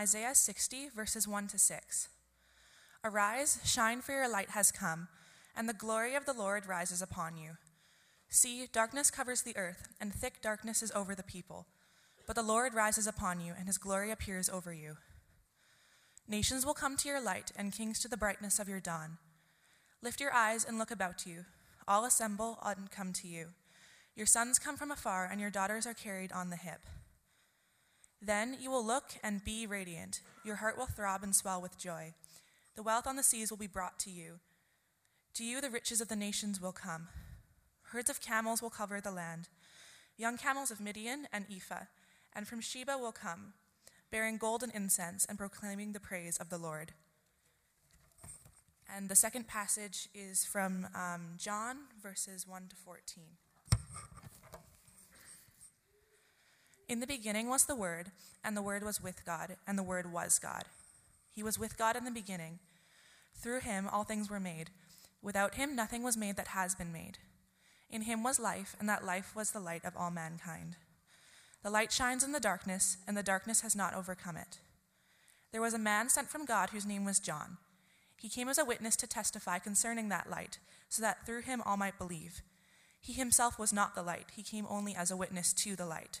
Isaiah 60, verses 1 to 6. Arise, shine, for your light has come, and the glory of the Lord rises upon you. See, darkness covers the earth, and thick darkness is over the people. But the Lord rises upon you, and his glory appears over you. Nations will come to your light, and kings to the brightness of your dawn. Lift your eyes and look about you. All assemble and come to you. Your sons come from afar, and your daughters are carried on the hip. Then you will look and be radiant. Your heart will throb and swell with joy. The wealth on the seas will be brought to you. To you, the riches of the nations will come. Herds of camels will cover the land, young camels of Midian and Ephah, and from Sheba will come, bearing gold and incense and proclaiming the praise of the Lord. And the second passage is from um, John, verses 1 to 14. In the beginning was the Word, and the Word was with God, and the Word was God. He was with God in the beginning. Through him all things were made. Without him nothing was made that has been made. In him was life, and that life was the light of all mankind. The light shines in the darkness, and the darkness has not overcome it. There was a man sent from God whose name was John. He came as a witness to testify concerning that light, so that through him all might believe. He himself was not the light, he came only as a witness to the light.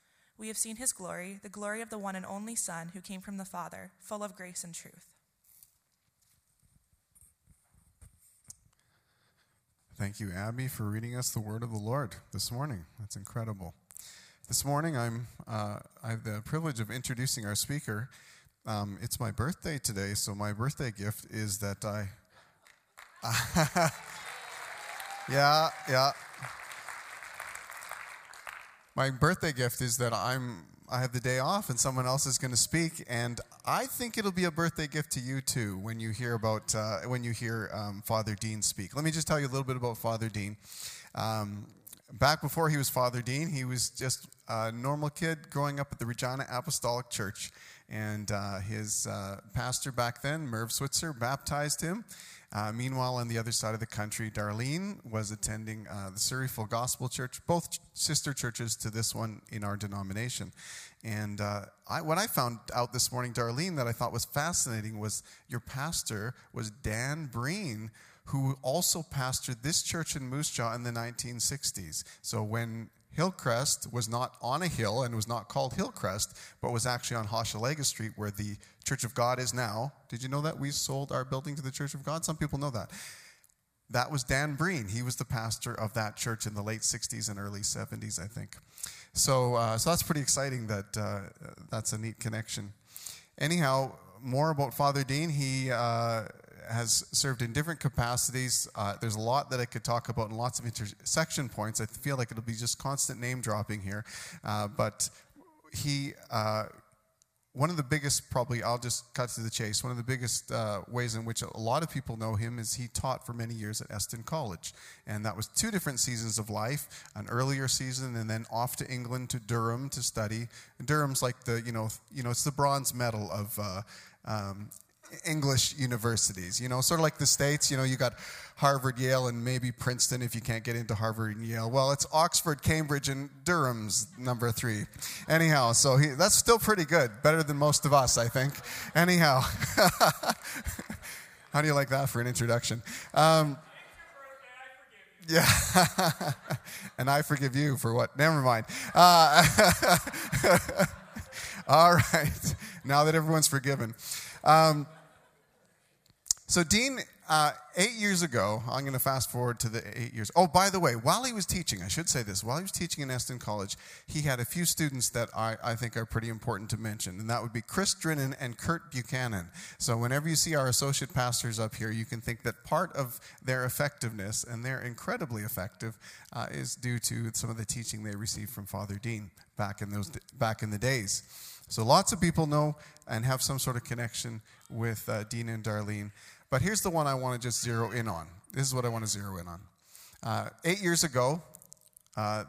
We have seen his glory, the glory of the one and only Son who came from the Father, full of grace and truth. Thank you, Abby, for reading us the word of the Lord this morning. That's incredible. This morning, I'm, uh, I have the privilege of introducing our speaker. Um, it's my birthday today, so my birthday gift is that I. yeah, yeah my birthday gift is that I'm I have the day off and someone else is going to speak, and I think it'll be a birthday gift to you too when you hear about uh, when you hear um, Father Dean speak. Let me just tell you a little bit about Father Dean. Um, back before he was Father Dean, he was just a normal kid growing up at the Regina Apostolic Church, and uh, his uh, pastor back then, Merv Switzer, baptized him. Uh, meanwhile, on the other side of the country, Darlene was attending uh, the Surrey Full Gospel Church, both sister churches to this one in our denomination. And uh, I, what I found out this morning, Darlene, that I thought was fascinating was your pastor was Dan Breen, who also pastored this church in Moose Jaw in the 1960s. So when Hillcrest was not on a hill and was not called Hillcrest, but was actually on Hochelaga Street where the Church of God is now. Did you know that we sold our building to the Church of God? Some people know that. That was Dan Breen. He was the pastor of that church in the late 60s and early 70s, I think. So, uh, so that's pretty exciting that uh, that's a neat connection. Anyhow, more about Father Dean. He uh, has served in different capacities. Uh, there's a lot that I could talk about and lots of intersection points. I feel like it'll be just constant name dropping here. Uh, but he, uh, one of the biggest, probably, I'll just cut to the chase. One of the biggest uh, ways in which a lot of people know him is he taught for many years at Eston College. And that was two different seasons of life an earlier season and then off to England to Durham to study. And Durham's like the, you know, you know, it's the bronze medal of uh, um, English universities. You know, sort of like the States, you know, you got Harvard, Yale, and maybe Princeton if you can't get into Harvard and Yale. Well, it's Oxford, Cambridge, and Durham's number three. Anyhow, so he, that's still pretty good. Better than most of us, I think. Anyhow. How do you like that for an introduction? Um, yeah. and I forgive you for what? Never mind. Uh, all right. Now that everyone's forgiven. Um, so, Dean, uh, eight years ago, I'm going to fast forward to the eight years. Oh, by the way, while he was teaching, I should say this, while he was teaching in Eston College, he had a few students that I, I think are pretty important to mention, and that would be Chris Drinnen and Kurt Buchanan. So, whenever you see our associate pastors up here, you can think that part of their effectiveness, and they're incredibly effective, uh, is due to some of the teaching they received from Father Dean back in, those, back in the days. So, lots of people know and have some sort of connection with uh, Dean and Darlene. But here's the one I want to just zero in on. This is what I want to zero in on. Uh, eight years ago, uh,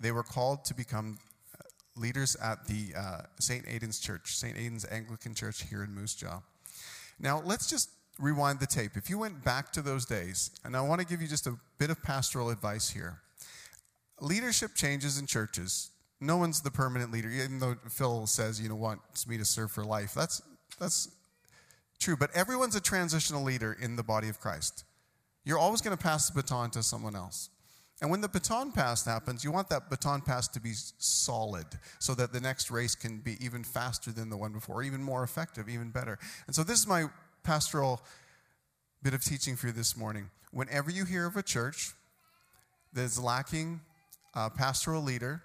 they were called to become uh, leaders at the uh, St. Aidan's Church, St. Aidan's Anglican Church here in Moose Jaw. Now, let's just rewind the tape. If you went back to those days, and I want to give you just a bit of pastoral advice here. Leadership changes in churches. No one's the permanent leader, even though Phil says, you know, wants me to serve for life. That's, that's true, but everyone's a transitional leader in the body of Christ. You're always going to pass the baton to someone else. And when the baton pass happens, you want that baton pass to be solid so that the next race can be even faster than the one before, even more effective, even better. And so, this is my pastoral bit of teaching for you this morning. Whenever you hear of a church that is lacking a pastoral leader,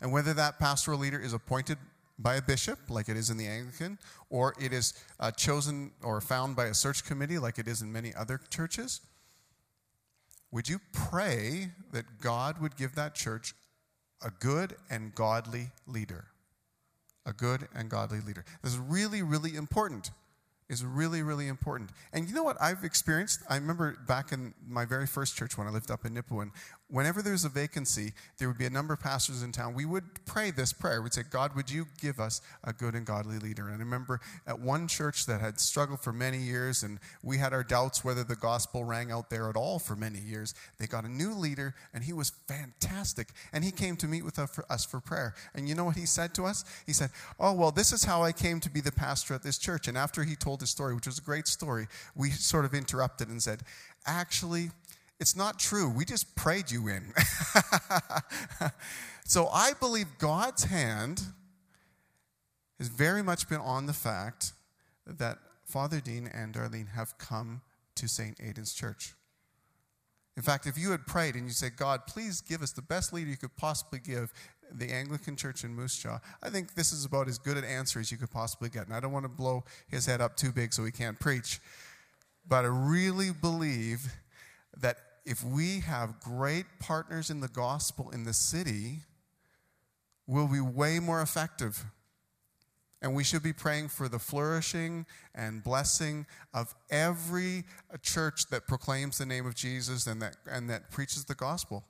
and whether that pastoral leader is appointed by a bishop, like it is in the Anglican, or it is uh, chosen or found by a search committee, like it is in many other churches, would you pray that God would give that church a good and godly leader? A good and godly leader. This is really, really important is really, really important. And you know what I've experienced? I remember back in my very first church when I lived up in Nipawin, whenever there was a vacancy, there would be a number of pastors in town. We would pray this prayer. We'd say, God, would you give us a good and godly leader? And I remember at one church that had struggled for many years, and we had our doubts whether the gospel rang out there at all for many years. They got a new leader, and he was fantastic. And he came to meet with us for prayer. And you know what he said to us? He said, Oh, well, this is how I came to be the pastor at this church. And after he told his story, which was a great story, we sort of interrupted and said, Actually, it's not true. We just prayed you in. so I believe God's hand has very much been on the fact that Father Dean and Darlene have come to St. Aidan's Church. In fact, if you had prayed and you said, God, please give us the best leader you could possibly give the Anglican Church in Moose Jaw, I think this is about as good an answer as you could possibly get. And I don't want to blow his head up too big so he can't preach, but I really believe that if we have great partners in the gospel in the city, we'll be way more effective. And we should be praying for the flourishing and blessing of every church that proclaims the name of Jesus and that, and that preaches the gospel.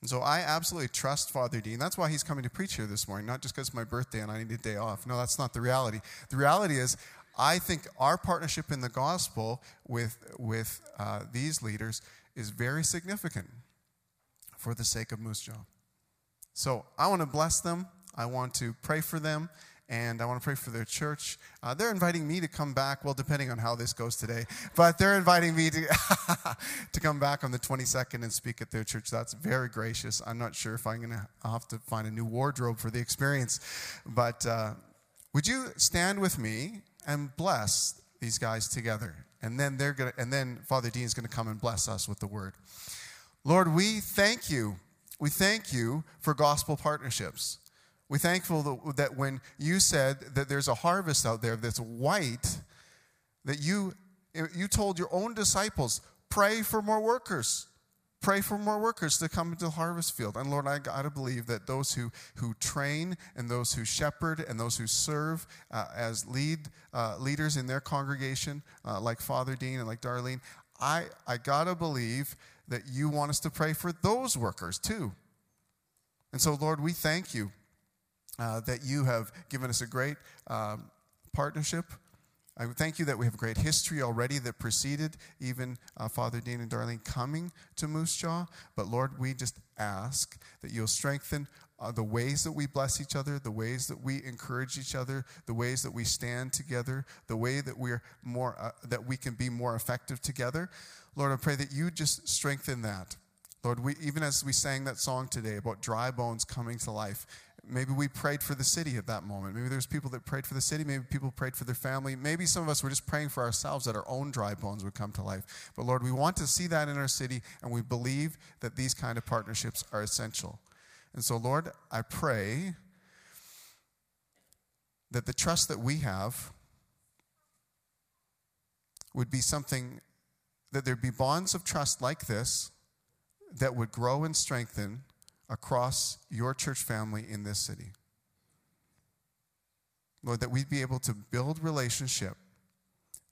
And so I absolutely trust Father Dean. That's why he's coming to preach here this morning, not just because it's my birthday and I need a day off. No, that's not the reality. The reality is, I think our partnership in the gospel with, with uh, these leaders is very significant for the sake of Moose Jaw. So I want to bless them. I want to pray for them. And I want to pray for their church. Uh, they're inviting me to come back, well, depending on how this goes today, but they're inviting me to, to come back on the 22nd and speak at their church. That's very gracious. I'm not sure if I'm going to have to find a new wardrobe for the experience. But uh, would you stand with me and bless these guys together. And then they're going to, and then Father Dean is going to come and bless us with the word. Lord, we thank you. We thank you for gospel partnerships. We're thankful that when you said that there's a harvest out there that's white, that you, you told your own disciples, pray for more workers pray for more workers to come into the harvest field. And Lord, I got to believe that those who, who train and those who shepherd and those who serve uh, as lead uh, leaders in their congregation, uh, like Father Dean and like Darlene, I, I got to believe that you want us to pray for those workers too. And so, Lord, we thank you uh, that you have given us a great um, partnership. I thank you that we have great history already that preceded even uh, Father Dean and Darlene coming to Moose Jaw. But Lord, we just ask that you'll strengthen uh, the ways that we bless each other, the ways that we encourage each other, the ways that we stand together, the way that we're more uh, that we can be more effective together. Lord, I pray that you just strengthen that. Lord, we, even as we sang that song today about dry bones coming to life, maybe we prayed for the city at that moment. Maybe there's people that prayed for the city. Maybe people prayed for their family. Maybe some of us were just praying for ourselves that our own dry bones would come to life. But Lord, we want to see that in our city, and we believe that these kind of partnerships are essential. And so, Lord, I pray that the trust that we have would be something that there'd be bonds of trust like this that would grow and strengthen across your church family in this city. Lord, that we'd be able to build relationship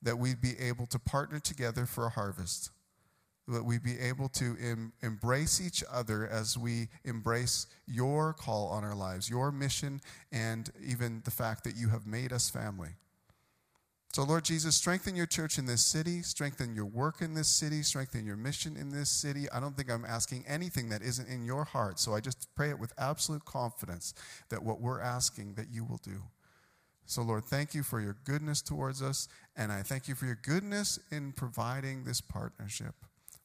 that we'd be able to partner together for a harvest that we'd be able to em- embrace each other as we embrace your call on our lives, your mission, and even the fact that you have made us family. So, Lord Jesus, strengthen your church in this city, strengthen your work in this city, strengthen your mission in this city. I don't think I'm asking anything that isn't in your heart. So I just pray it with absolute confidence that what we're asking that you will do. So, Lord, thank you for your goodness towards us, and I thank you for your goodness in providing this partnership.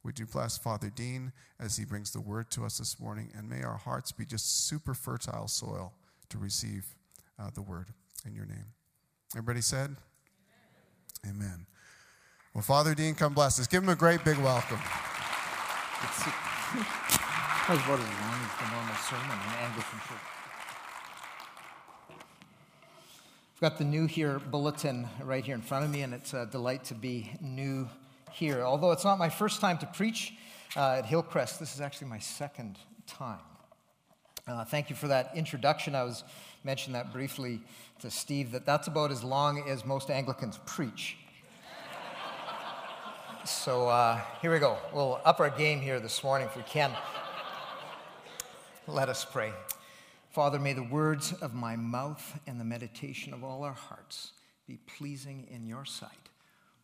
Would you bless Father Dean as he brings the word to us this morning? And may our hearts be just super fertile soil to receive uh, the word in your name. Everybody said? Amen. Well, Father Dean, come bless us. Give him a great big welcome. That was as the normal sermon in Anglican Church. I've got the new here bulletin right here in front of me, and it's a delight to be new here. Although it's not my first time to preach uh, at Hillcrest, this is actually my second time. Uh, thank you for that introduction. I was mentioned that briefly to Steve that that's about as long as most Anglicans preach. so uh, here we go. We'll up our game here this morning if we can. Let us pray. Father, may the words of my mouth and the meditation of all our hearts be pleasing in your sight.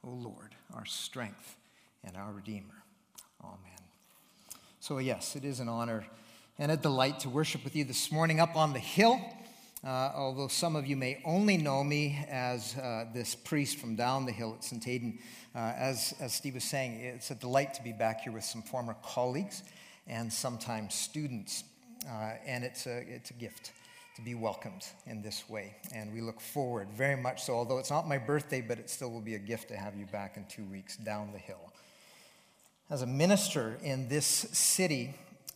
O Lord, our strength and our Redeemer. Amen. So, yes, it is an honor and a delight to worship with you this morning up on the hill. Uh, although some of you may only know me as uh, this priest from down the hill at St. Aidan, uh, as, as Steve was saying, it's a delight to be back here with some former colleagues and sometimes students. Uh, and it's a, it's a gift to be welcomed in this way. And we look forward very much so, although it's not my birthday, but it still will be a gift to have you back in two weeks down the hill. As a minister in this city,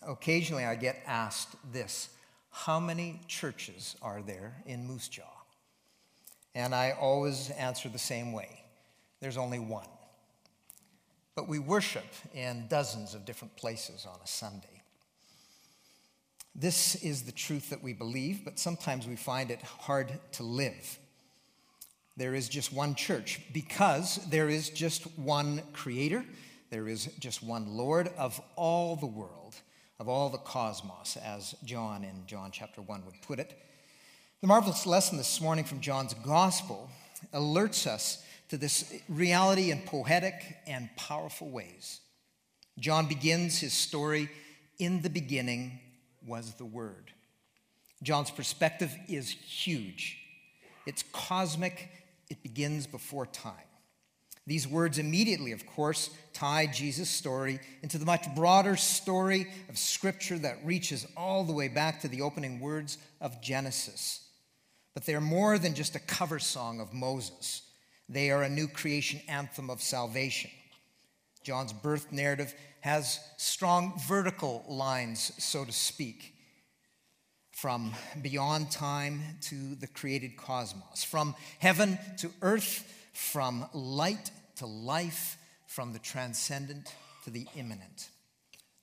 occasionally I get asked this How many churches are there in Moose Jaw? And I always answer the same way there's only one. But we worship in dozens of different places on a Sunday. This is the truth that we believe, but sometimes we find it hard to live. There is just one church because there is just one creator, there is just one Lord of all the world, of all the cosmos, as John in John chapter 1 would put it. The marvelous lesson this morning from John's gospel alerts us to this reality in poetic and powerful ways. John begins his story in the beginning was the Word. John's perspective is huge. It's cosmic, it begins before time. These words immediately, of course, tie Jesus' story into the much broader story of Scripture that reaches all the way back to the opening words of Genesis. But they are more than just a cover song of Moses, they are a new creation anthem of salvation. John's birth narrative has strong vertical lines, so to speak, from beyond time to the created cosmos, from heaven to earth, from light to life, from the transcendent to the immanent.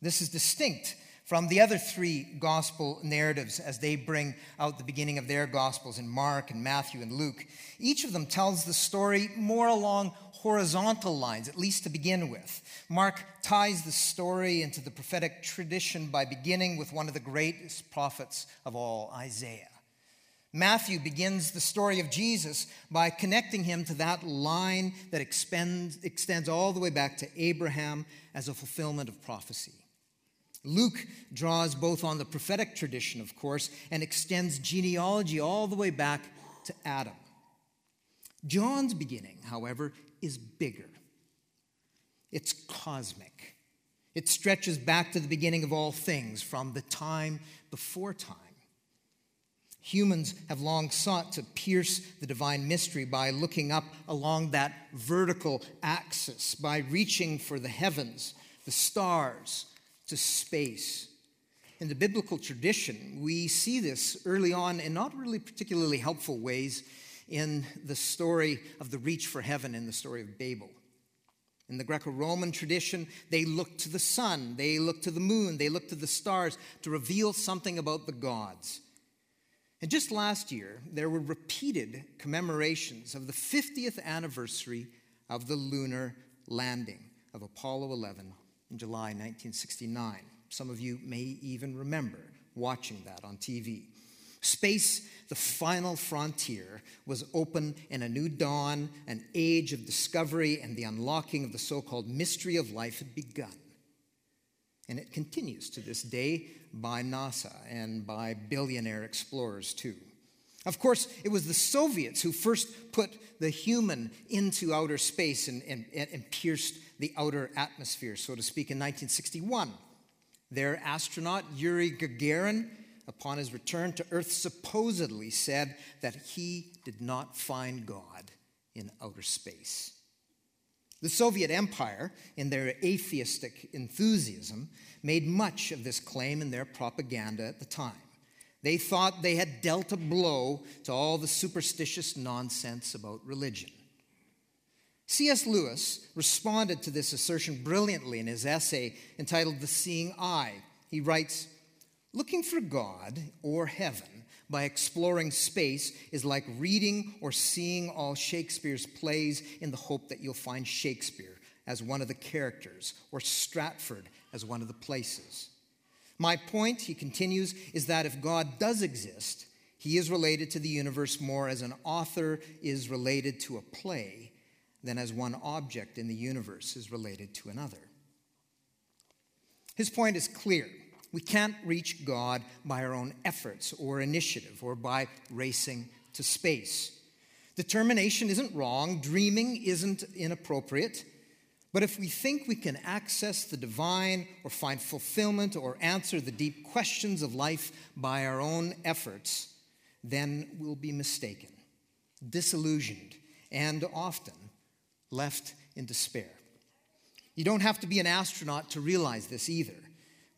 This is distinct from the other three gospel narratives as they bring out the beginning of their gospels in Mark and Matthew and Luke. Each of them tells the story more along horizontal lines, at least to begin with. Mark ties the story into the prophetic tradition by beginning with one of the greatest prophets of all, Isaiah. Matthew begins the story of Jesus by connecting him to that line that expends, extends all the way back to Abraham as a fulfillment of prophecy. Luke draws both on the prophetic tradition, of course, and extends genealogy all the way back to Adam. John's beginning, however, is bigger. It's cosmic. It stretches back to the beginning of all things, from the time before time. Humans have long sought to pierce the divine mystery by looking up along that vertical axis, by reaching for the heavens, the stars, to space. In the biblical tradition, we see this early on in not really particularly helpful ways in the story of the reach for heaven in the story of Babel. In the Greco Roman tradition, they looked to the sun, they looked to the moon, they looked to the stars to reveal something about the gods. And just last year, there were repeated commemorations of the 50th anniversary of the lunar landing of Apollo 11 in July 1969. Some of you may even remember watching that on TV. Space, the final frontier, was open and a new dawn, an age of discovery, and the unlocking of the so called mystery of life had begun. And it continues to this day by NASA and by billionaire explorers, too. Of course, it was the Soviets who first put the human into outer space and, and, and pierced the outer atmosphere, so to speak, in 1961. Their astronaut, Yuri Gagarin, upon his return to Earth, supposedly said that he did not find God in outer space. The Soviet Empire, in their atheistic enthusiasm, made much of this claim in their propaganda at the time. They thought they had dealt a blow to all the superstitious nonsense about religion. C.S. Lewis responded to this assertion brilliantly in his essay entitled The Seeing Eye. He writes Looking for God or heaven by exploring space is like reading or seeing all Shakespeare's plays in the hope that you'll find Shakespeare as one of the characters or Stratford as one of the places. My point, he continues, is that if God does exist, he is related to the universe more as an author is related to a play than as one object in the universe is related to another. His point is clear. We can't reach God by our own efforts or initiative or by racing to space. Determination isn't wrong, dreaming isn't inappropriate. But if we think we can access the divine or find fulfillment or answer the deep questions of life by our own efforts, then we'll be mistaken, disillusioned, and often left in despair. You don't have to be an astronaut to realize this either.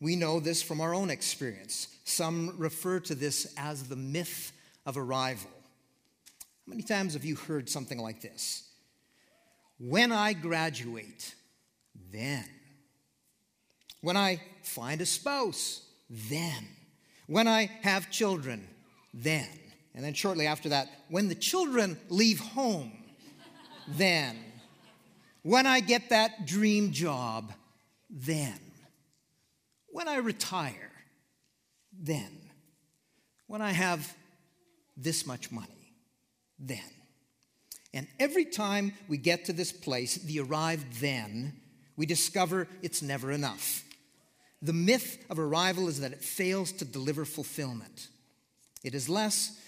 We know this from our own experience. Some refer to this as the myth of arrival. How many times have you heard something like this? When I graduate, then. When I find a spouse, then. When I have children, then. And then shortly after that, when the children leave home, then. When I get that dream job, then. When I retire, then. When I have this much money, then. And every time we get to this place, the arrived then, we discover it's never enough. The myth of arrival is that it fails to deliver fulfillment. It is less,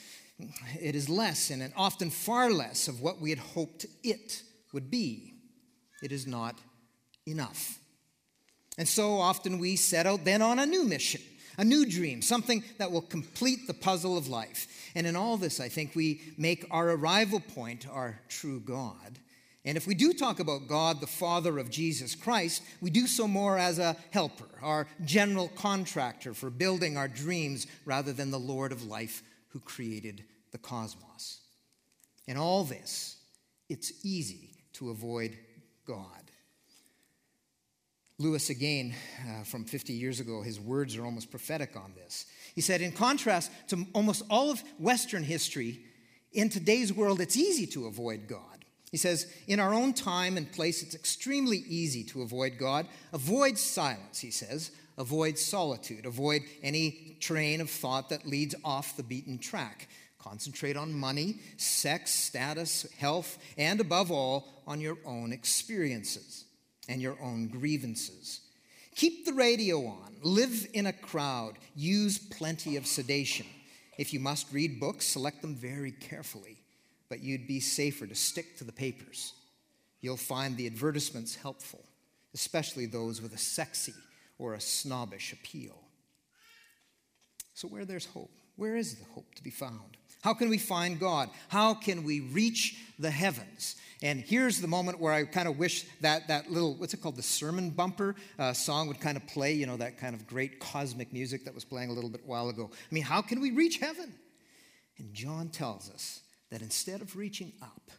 it is less, and often far less of what we had hoped it would be. It is not enough. And so often we set out then on a new mission, a new dream, something that will complete the puzzle of life. And in all this, I think we make our arrival point our true God. And if we do talk about God, the Father of Jesus Christ, we do so more as a helper, our general contractor for building our dreams rather than the Lord of life who created the cosmos. In all this, it's easy to avoid God. Lewis, again, uh, from 50 years ago, his words are almost prophetic on this. He said, in contrast to almost all of Western history, in today's world, it's easy to avoid God. He says, in our own time and place, it's extremely easy to avoid God. Avoid silence, he says. Avoid solitude. Avoid any train of thought that leads off the beaten track. Concentrate on money, sex, status, health, and above all, on your own experiences and your own grievances. Keep the radio on, live in a crowd, use plenty of sedation. If you must read books, select them very carefully, but you'd be safer to stick to the papers. You'll find the advertisements helpful, especially those with a sexy or a snobbish appeal. So, where there's hope, where is the hope to be found? How can we find God? How can we reach the heavens? And here's the moment where I kind of wish that that little, what's it called, the sermon bumper uh, song would kind of play, you know, that kind of great cosmic music that was playing a little bit while ago. I mean, how can we reach heaven? And John tells us that instead of reaching up,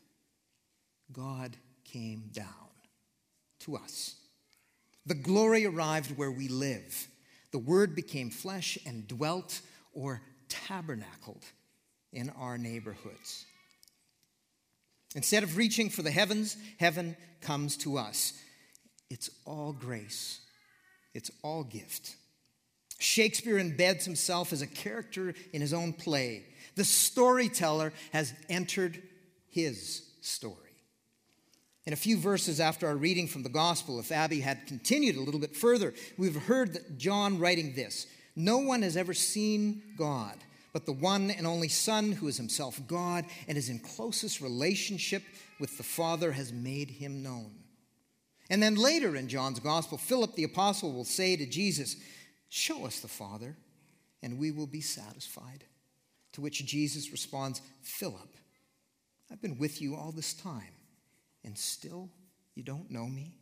God came down to us. The glory arrived where we live. The Word became flesh and dwelt or tabernacled in our neighborhoods. Instead of reaching for the heavens, heaven comes to us. It's all grace, it's all gift. Shakespeare embeds himself as a character in his own play. The storyteller has entered his story. In a few verses after our reading from the gospel, if Abby had continued a little bit further, we've heard that John writing this No one has ever seen God, but the one and only Son, who is himself God and is in closest relationship with the Father, has made him known. And then later in John's gospel, Philip the apostle will say to Jesus, Show us the Father, and we will be satisfied. To which Jesus responds, Philip, I've been with you all this time, and still you don't know me?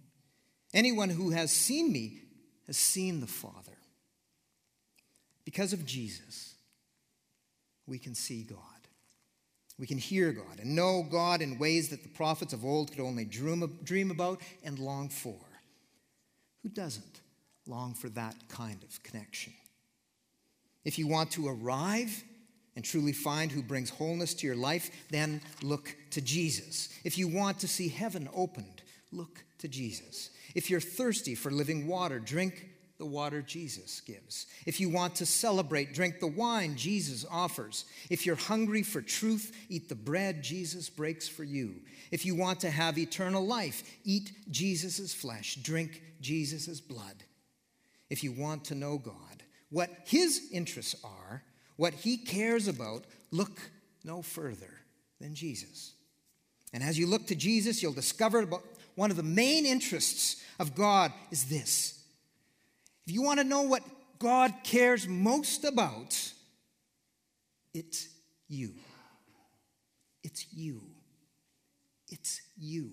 Anyone who has seen me has seen the Father. Because of Jesus, we can see God. We can hear God and know God in ways that the prophets of old could only dream about and long for. Who doesn't? long for that kind of connection. If you want to arrive and truly find who brings wholeness to your life, then look to Jesus. If you want to see heaven opened, look to Jesus. If you're thirsty for living water, drink the water Jesus gives. If you want to celebrate, drink the wine Jesus offers. If you're hungry for truth, eat the bread Jesus breaks for you. If you want to have eternal life, eat Jesus' flesh, drink Jesus' blood if you want to know God. What his interests are, what he cares about, look no further than Jesus. And as you look to Jesus, you'll discover one of the main interests of God is this. If you want to know what God cares most about, it's you. It's you. It's you.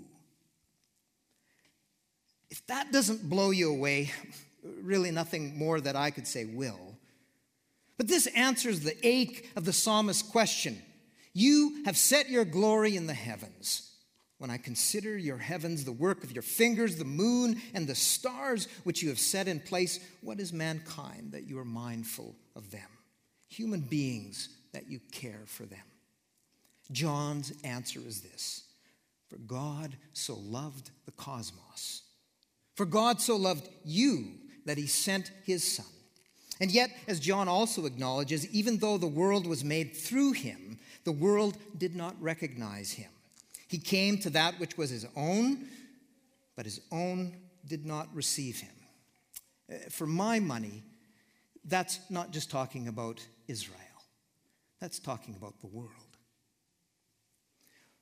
If that doesn't blow you away, really nothing more that I could say will. But this answers the ache of the psalmist's question You have set your glory in the heavens. When I consider your heavens, the work of your fingers, the moon and the stars which you have set in place, what is mankind that you are mindful of them? Human beings that you care for them. John's answer is this For God so loved the cosmos. For God so loved you that he sent his Son. And yet, as John also acknowledges, even though the world was made through him, the world did not recognize him. He came to that which was his own, but his own did not receive him. Uh, for my money, that's not just talking about Israel, that's talking about the world.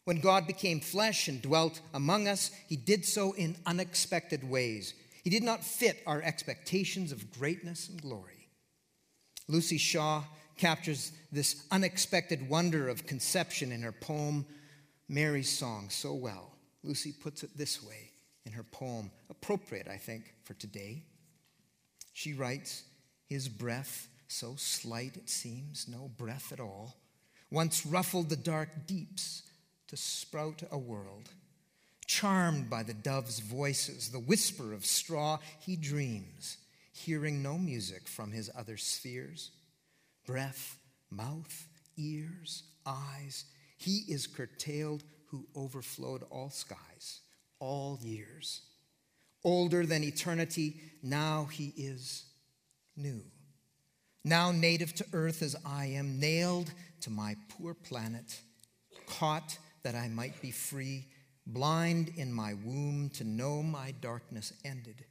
When God became flesh and dwelt among us, he did so in unexpected ways. He did not fit our expectations of greatness and glory. Luci Shaw captures this unexpected wonder of conception in her poem, Mary's Song, so well. Luci puts it this way in her poem, appropriate, I think, for today. She writes, His breath, so slight it seems, no breath at all, once ruffled the dark deeps to sprout a world. Charmed by the dove's voices, the whisper of straw, he dreams, hearing no music from his other spheres. Breath, mouth, ears, eyes, he is curtailed who overflowed all skies, all years. Older than eternity, now he is new. Now native to earth as I am, nailed to my poor planet, caught that I might be free blind in my womb to know my darkness ended,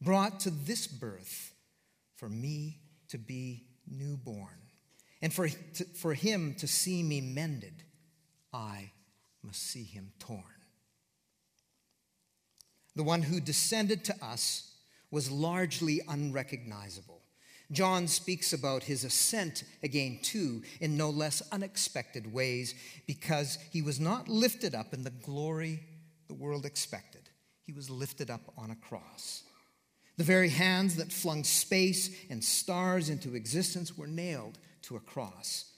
brought to this birth for me to be newborn, and for, to, for him to see me mended, I must see him torn. The one who descended to us was largely unrecognizable. John speaks about his ascent again, too, in no less unexpected ways, because he was not lifted up in the glory the world expected. He was lifted up on a cross. The very hands that flung space and stars into existence were nailed to a cross.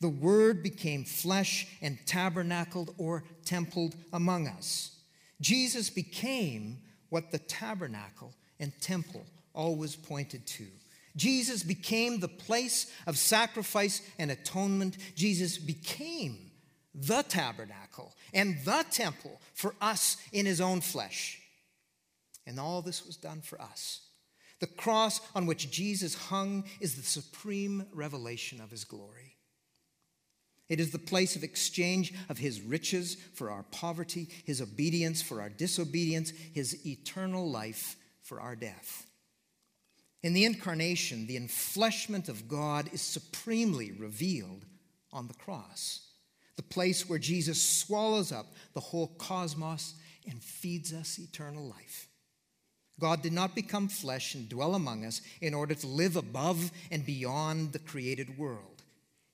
The Word became flesh and tabernacled or templed among us. Jesus became what the tabernacle and temple always pointed to Jesus became the place of sacrifice and atonement. Jesus became the tabernacle, and the temple for us in his own flesh. And all this was done for us. The cross on which Jesus hung is the supreme revelation of his glory. It is the place of exchange of his riches for our poverty, his obedience for our disobedience, his eternal life for our death. In the incarnation, the enfleshment of God is supremely revealed on the cross, the place where Jesus swallows up the whole cosmos and feeds us eternal life. God did not become flesh and dwell among us in order to live above and beyond the created world.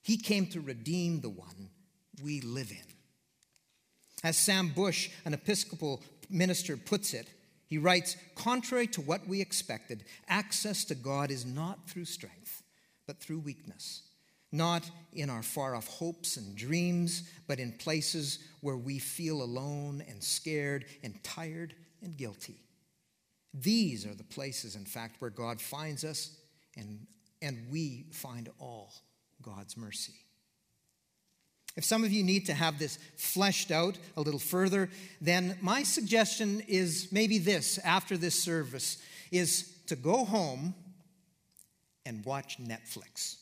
He came to redeem the one we live in. As Sam Bush, an Episcopal minister, puts it, he writes Contrary to what we expected, access to God is not through strength, but through weakness. Not in our far off hopes and dreams, but in places where we feel alone and scared and tired and guilty. These are the places, in fact, where God finds us and, and we find all God's mercy. If some of you need to have this fleshed out a little further, then my suggestion is maybe this after this service is to go home and watch Netflix.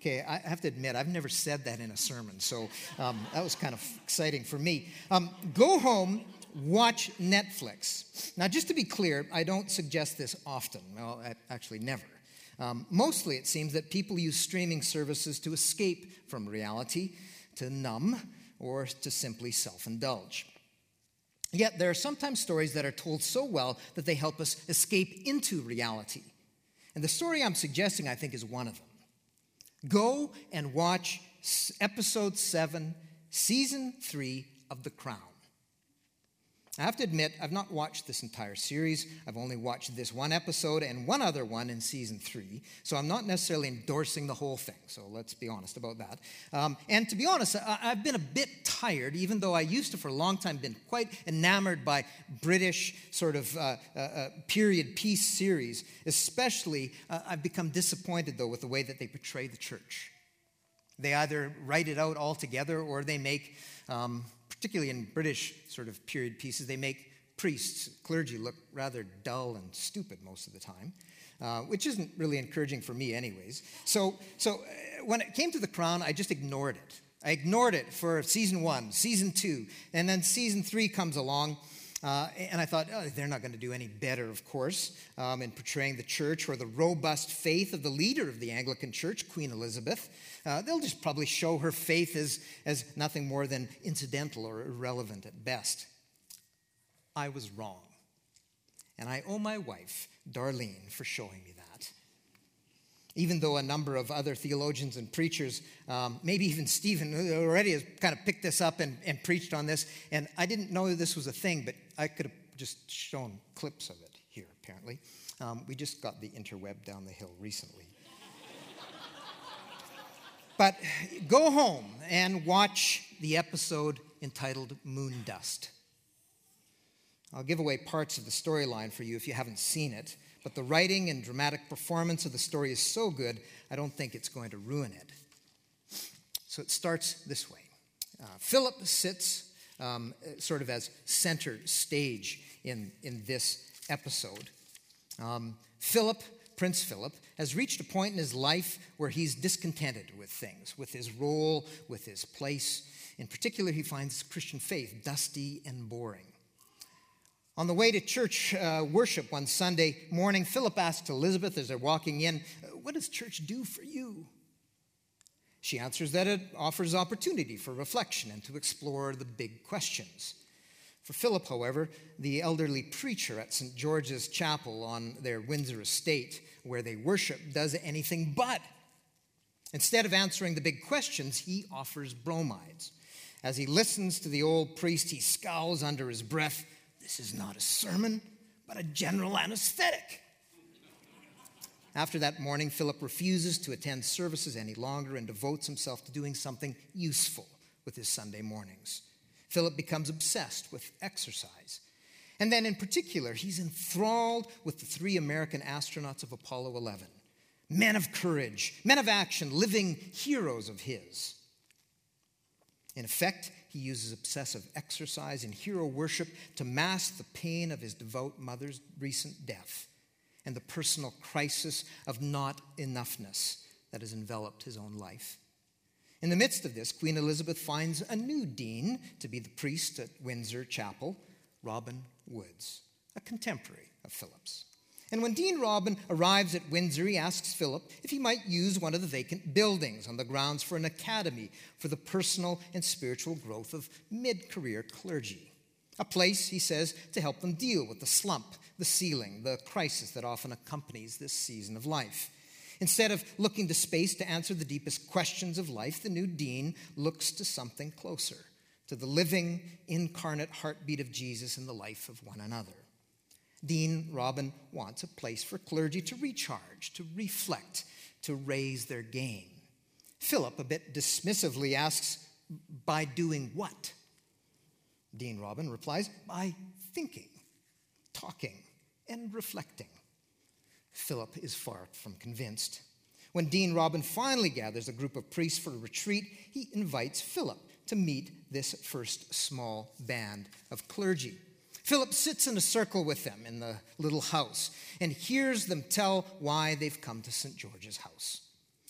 Okay, I have to admit, I've never said that in a sermon, so um, that was kind of exciting for me. Um, go home, watch Netflix. Now, just to be clear, I don't suggest this often. Well, actually, never. Um, mostly, it seems that people use streaming services to escape from reality, to numb, or to simply self indulge. Yet, there are sometimes stories that are told so well that they help us escape into reality. And the story I'm suggesting, I think, is one of them. Go and watch episode 7, season 3 of The Crown. I have to admit, I've not watched this entire series. I've only watched this one episode and one other one in season three. So I'm not necessarily endorsing the whole thing. So let's be honest about that. Um, and to be honest, I, have been a bit tired, even though I used to, for a long time, been quite enamored by British sort of uh, uh, uh, period piece series. Especially, uh, I've become disappointed, though, with the way that they portray the church. They either write it out altogether or they make. Um, particularly in British sort of period pieces, they make priests, clergy, look rather dull and stupid most of the time, uh, which isn't really encouraging for me, anyways. So, so uh, when it came to the crown, I just ignored it. I ignored it for season one, season two, and then season three comes along. Uh, and I thought, oh, they're not going to do any better, of course, um, in portraying the church or the robust faith of the leader of the Anglican Church, Queen Elizabeth. Uh, they'll just probably show her faith as, as nothing more than incidental or irrelevant at best. I was wrong. And I owe my wife, Darlene, for showing me that. Even though a number of other theologians and preachers, um, maybe even Stephen already has kind of picked this up and, and preached on this, and I didn't know this was a thing, but I could have just shown clips of it here, apparently. Um, we just got the interweb down the hill recently. But go home and watch the episode entitled Moon Dust. I'll give away parts of the storyline for you if you haven't seen it, but the writing and dramatic performance of the story is so good, I don't think it's going to ruin it. So it starts this way uh, Philip sits um, sort of as center stage in, in this episode. Um, Philip Prince Philip, has reached a point in his life where he's discontented with things, with his role, with his place. In particular, he finds Christian faith dusty and boring. On the way to church uh, worship one Sunday morning, Philip asks Elizabeth as they're walking in, What does church do for you? She answers that it offers opportunity for reflection and to explore the big questions. For Philip, however, the elderly preacher at St. George's Chapel on their Windsor estate, where they worship, does anything but. Instead of answering the big questions, he offers bromides. As he listens to the old priest, he scowls under his breath. This is not a sermon, but a general anesthetic. After that morning, Philip refuses to attend services any longer and devotes himself to doing something useful with his Sunday mornings. Philip becomes obsessed with exercise. And then, in particular, he's enthralled with the three American astronauts of Apollo 11 men of courage, men of action, living heroes of his. In effect, he uses obsessive exercise and hero worship to mask the pain of his devout mother's recent death and the personal crisis of not enoughness that has enveloped his own life. In the midst of this, Queen Elizabeth finds a new dean to be the priest at Windsor Chapel, Robin Woods, a contemporary of Philip's. And when Dean Robin arrives at Windsor, he asks Philip if he might use one of the vacant buildings on the grounds for an academy for the personal and spiritual growth of mid career clergy. A place, he says, to help them deal with the slump, the ceiling, the crisis that often accompanies this season of life. Instead of looking to space to answer the deepest questions of life, the new dean looks to something closer, to the living, incarnate heartbeat of Jesus in the life of one another. Dean Robin wants a place for clergy to recharge, to reflect, to raise their game. Philip, a bit dismissively, asks, By doing what? Dean Robin replies, By thinking, talking, and reflecting. Philip is far from convinced. When Dean Robin finally gathers a group of priests for a retreat, he invites Philip to meet this first small band of clergy. Philip sits in a circle with them in the little house and hears them tell why they've come to St. George's house.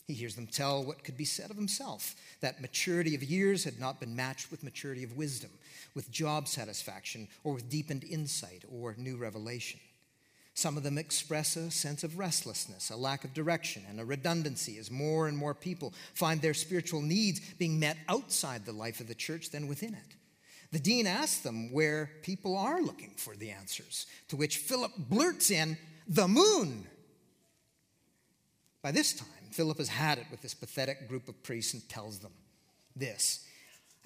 He hears them tell what could be said of himself that maturity of years had not been matched with maturity of wisdom, with job satisfaction, or with deepened insight or new revelation. Some of them express a sense of restlessness, a lack of direction, and a redundancy as more and more people find their spiritual needs being met outside the life of the church than within it. The dean asks them where people are looking for the answers, to which Philip blurts in, The moon! By this time, Philip has had it with this pathetic group of priests and tells them this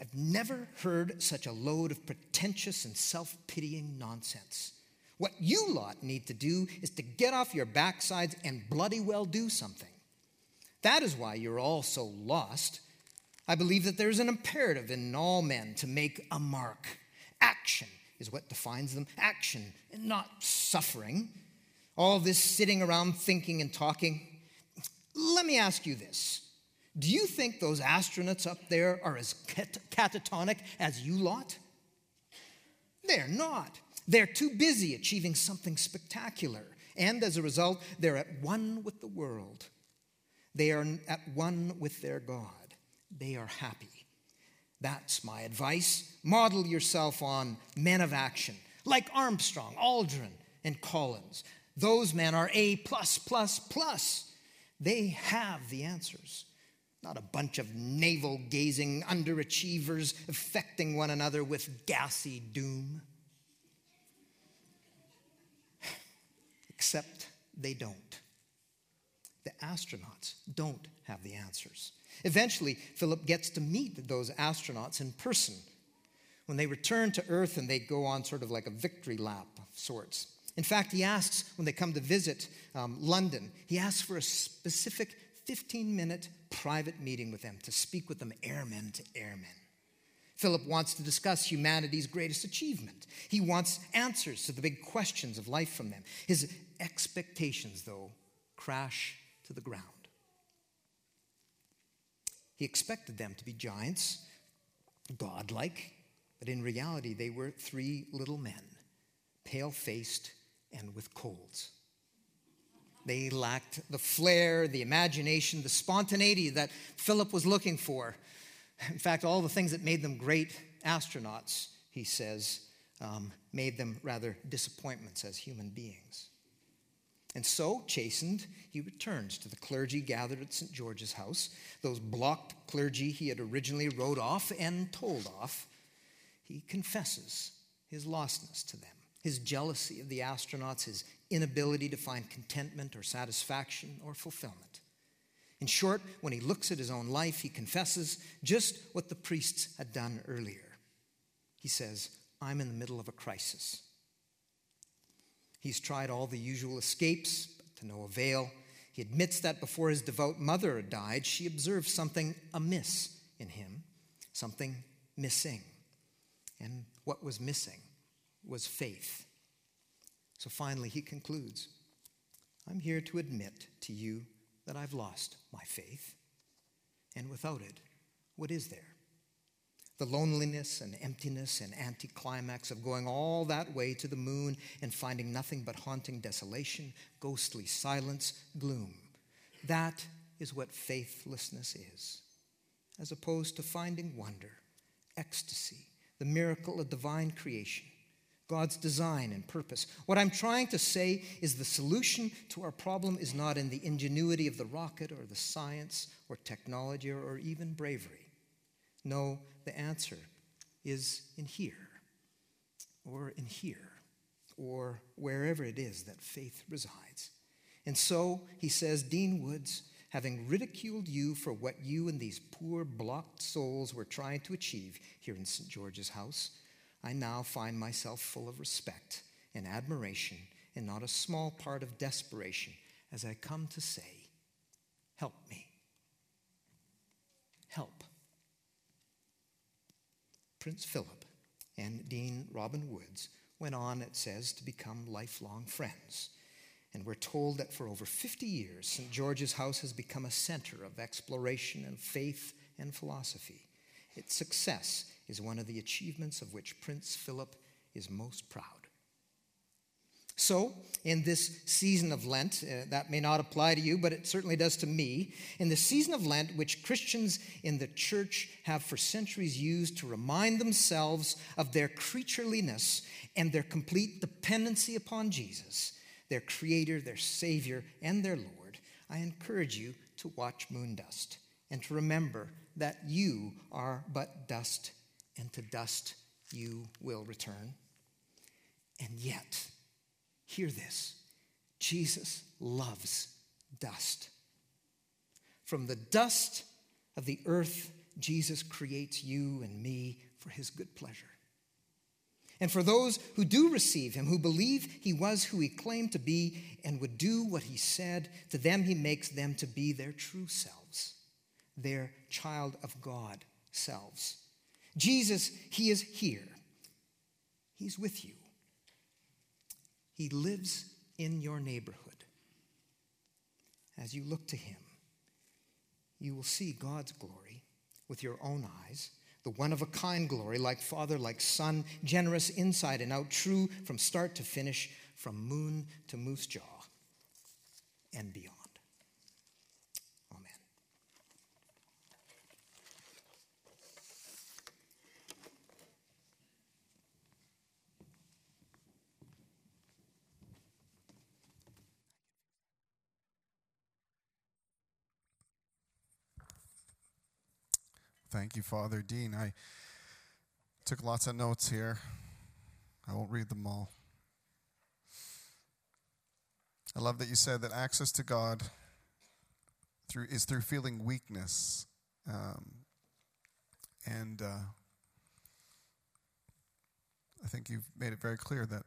I've never heard such a load of pretentious and self pitying nonsense. What you lot need to do is to get off your backsides and bloody well do something. That is why you're all so lost I believe that there's an imperative in all men to make a mark. Action is what defines them action, not suffering. All this sitting around thinking and talking. Let me ask you this Do you think those astronauts up there are as cat- catatonic as you lot? They're not. They're too busy achieving something spectacular. And as a result, they're at one with the world. They are at one with their God they are happy. That's my advice. Model yourself on men of action, like Armstrong, Aldrin, and Collins. Those men are A plus plus plus. They have the answers, not a bunch of navel gazing underachievers affecting one another with gassy doom. Except they don't. The astronauts don't have the answers. Eventually, Philip gets to meet those astronauts in person when they return to Earth and they go on sort of like a victory lap of sorts. In fact, he asks when they come to visit um, London, he asks for a specific 15 minute private meeting with them to speak with them airmen to airmen. Philip wants to discuss humanity's greatest achievement. He wants answers to the big questions of life from them. His expectations, though, crash to the ground. He expected them to be giants, godlike, but in reality, they were three little men, pale faced and with colds. They lacked the flair, the imagination, the spontaneity that Philip was looking for. In fact, all the things that made them great astronauts, he says, um, made them rather disappointments as human beings. And so, chastened, he returns to the clergy gathered at St. George's house, those blocked clergy he had originally wrote off and told off. He confesses his lostness to them, his jealousy of the astronauts, his inability to find contentment or satisfaction or fulfillment. In short, when he looks at his own life, he confesses just what the priests had done earlier. He says, I'm in the middle of a crisis. He's tried all the usual escapes, but to no avail. He admits that before his devout mother died, she observed something amiss in him, something missing. And what was missing was faith. So finally, he concludes I'm here to admit to you that I've lost my faith. And without it, what is there? The loneliness and emptiness and anticlimax of going all that way to the moon and finding nothing but haunting desolation, ghostly silence, gloom. That is what faithlessness is, as opposed to finding wonder, ecstasy, the miracle of divine creation, God's design and purpose. What I'm trying to say is the solution to our problem is not in the ingenuity of the rocket or the science or technology or, even bravery. No, the answer is in here, or in here, or wherever it is that faith resides. And so he says, Dean Woods, having ridiculed you for what you and these poor blocked souls were trying to achieve here in St. George's house, I now find myself full of respect and admiration, and not a small part of desperation, as I come to say, Help me. Help. Prince Philip and Dean Robin Woods went on, it says, to become lifelong friends. And we're told that for over 50 years, St. George's House has become a center of exploration and faith and philosophy. Its success is one of the achievements of which Prince Philip is most proud. So, in this season of Lent, uh, that may not apply to you, but it certainly does to me. In the season of Lent, which Christians in the church have for centuries used to remind themselves of their creatureliness and their complete dependency upon Jesus, their Creator, their Savior, and their Lord, I encourage you to watch moon dust and to remember that you are but dust, and to dust you will return. And yet, Hear this Jesus loves dust. From the dust of the earth, Jesus creates you and me for his good pleasure. And for those who do receive him, who believe he was who he claimed to be and would do what he said, to them he makes them to be their true selves, their child of God selves. Jesus, he is here. He's with you. He lives in your neighborhood. As you look to Him, you will see God's glory with your own eyes, the one of a kind glory, like Father, like Son, generous inside and out, true from start to finish, from moon to Moose Jaw and beyond. Thank you, Father Dean. I took lots of notes here. I won't read them all. I love that you said that access to God through is through feeling weakness, um, and uh, I think you've made it very clear that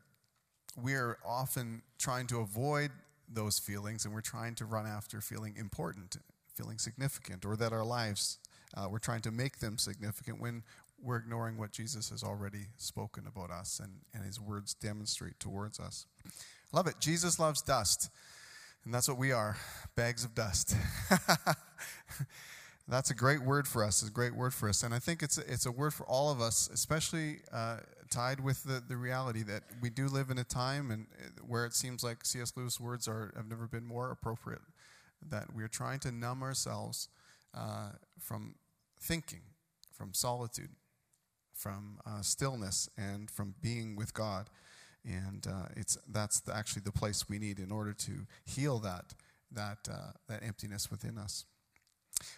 we are often trying to avoid those feelings, and we're trying to run after feeling important, feeling significant, or that our lives uh, we're trying to make them significant when we're ignoring what Jesus has already spoken about us and, and his words demonstrate towards us. Love it. Jesus loves dust. And that's what we are bags of dust. that's a great word for us. It's a great word for us. And I think it's a, it's a word for all of us, especially uh, tied with the, the reality that we do live in a time and uh, where it seems like C.S. Lewis' words are, have never been more appropriate. That we're trying to numb ourselves uh, from thinking, from solitude, from uh, stillness, and from being with God. And uh, it's, that's the, actually the place we need in order to heal that, that, uh, that emptiness within us.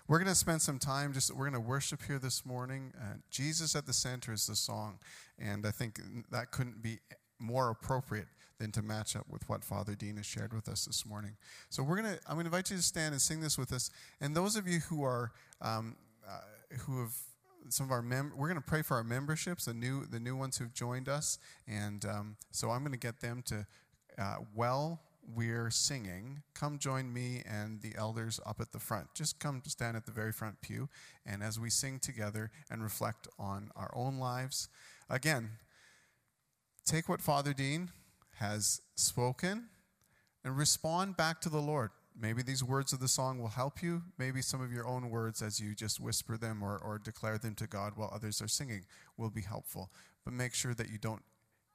We're going to spend some time just, we're going to worship here this morning. Jesus at the center is the song. And I think that couldn't be more appropriate than to match up with what Father Dean has shared with us this morning. So we're gonna, I'm gonna invite you to stand and sing this with us. And those of you who are, um, uh, who have some of our mem- we're going to pray for our memberships, the new the new ones who've joined us, and um, so I'm going to get them to. Uh, well, we're singing. Come join me and the elders up at the front. Just come stand at the very front pew, and as we sing together and reflect on our own lives, again, take what Father Dean has spoken and respond back to the Lord. maybe these words of the song will help you. Maybe some of your own words, as you just whisper them or, or declare them to God while others are singing, will be helpful. But make sure that you don't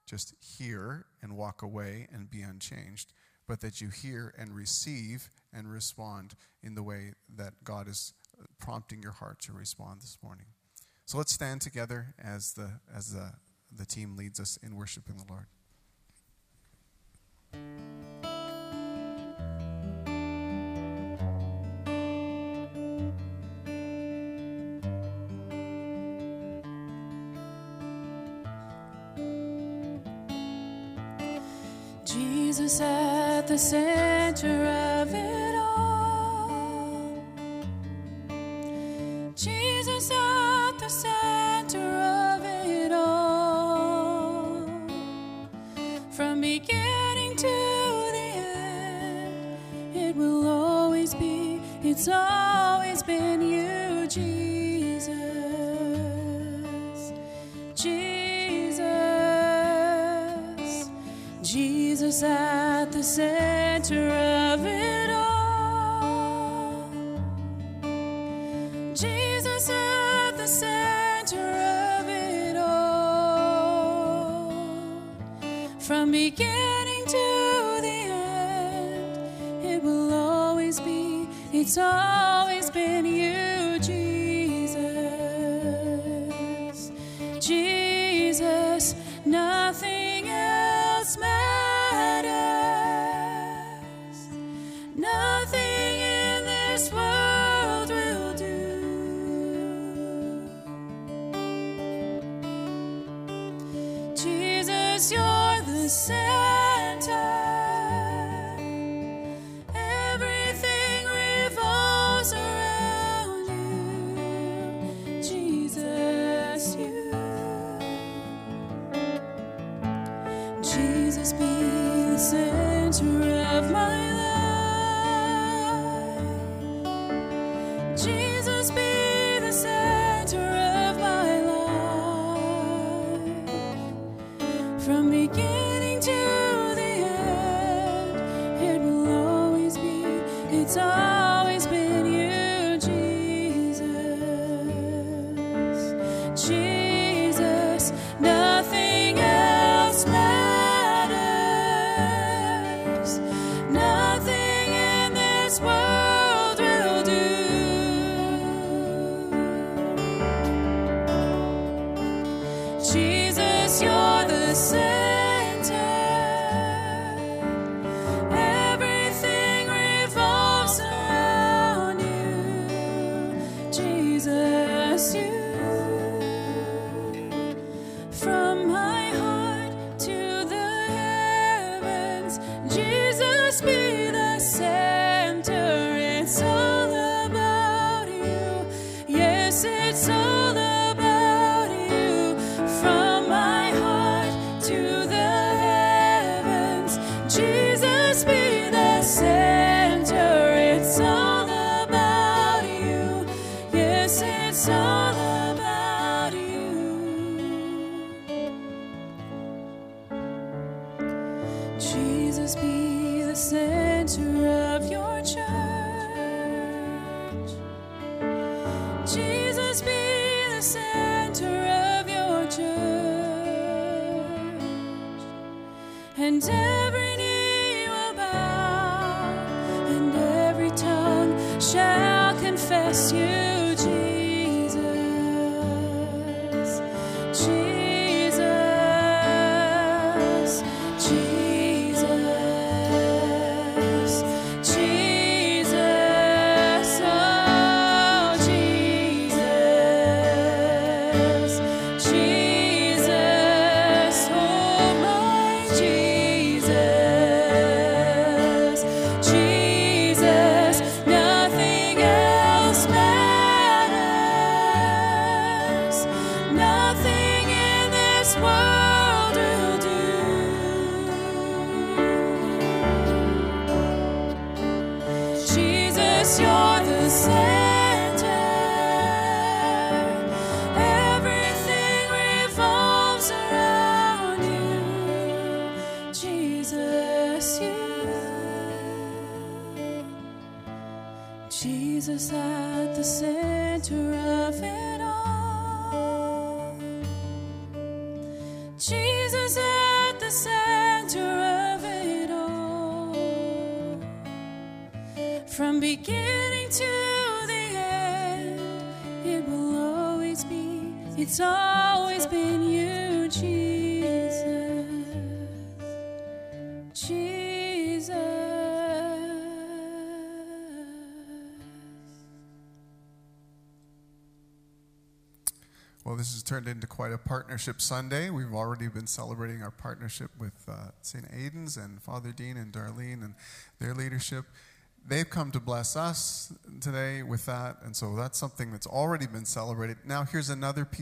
just hear and walk away and be unchanged, but that you hear and receive and respond in the way that God is uh, prompting your heart to respond this morning. So let's stand together as the, as the, the team leads us in worshiping the Lord. Jesus at the center of it it's always been you, Jesus. Jesus. Jesus at the center of it all. Jesus at the center of it all. From beginning it's always been you, this has turned into quite a partnership Sunday. We've already been celebrating our partnership with uh, St. Aidan's and Father Dean and Darlene and their leadership. They've come to bless us today with that, and so that's something that's already been celebrated. Now, here's another piece.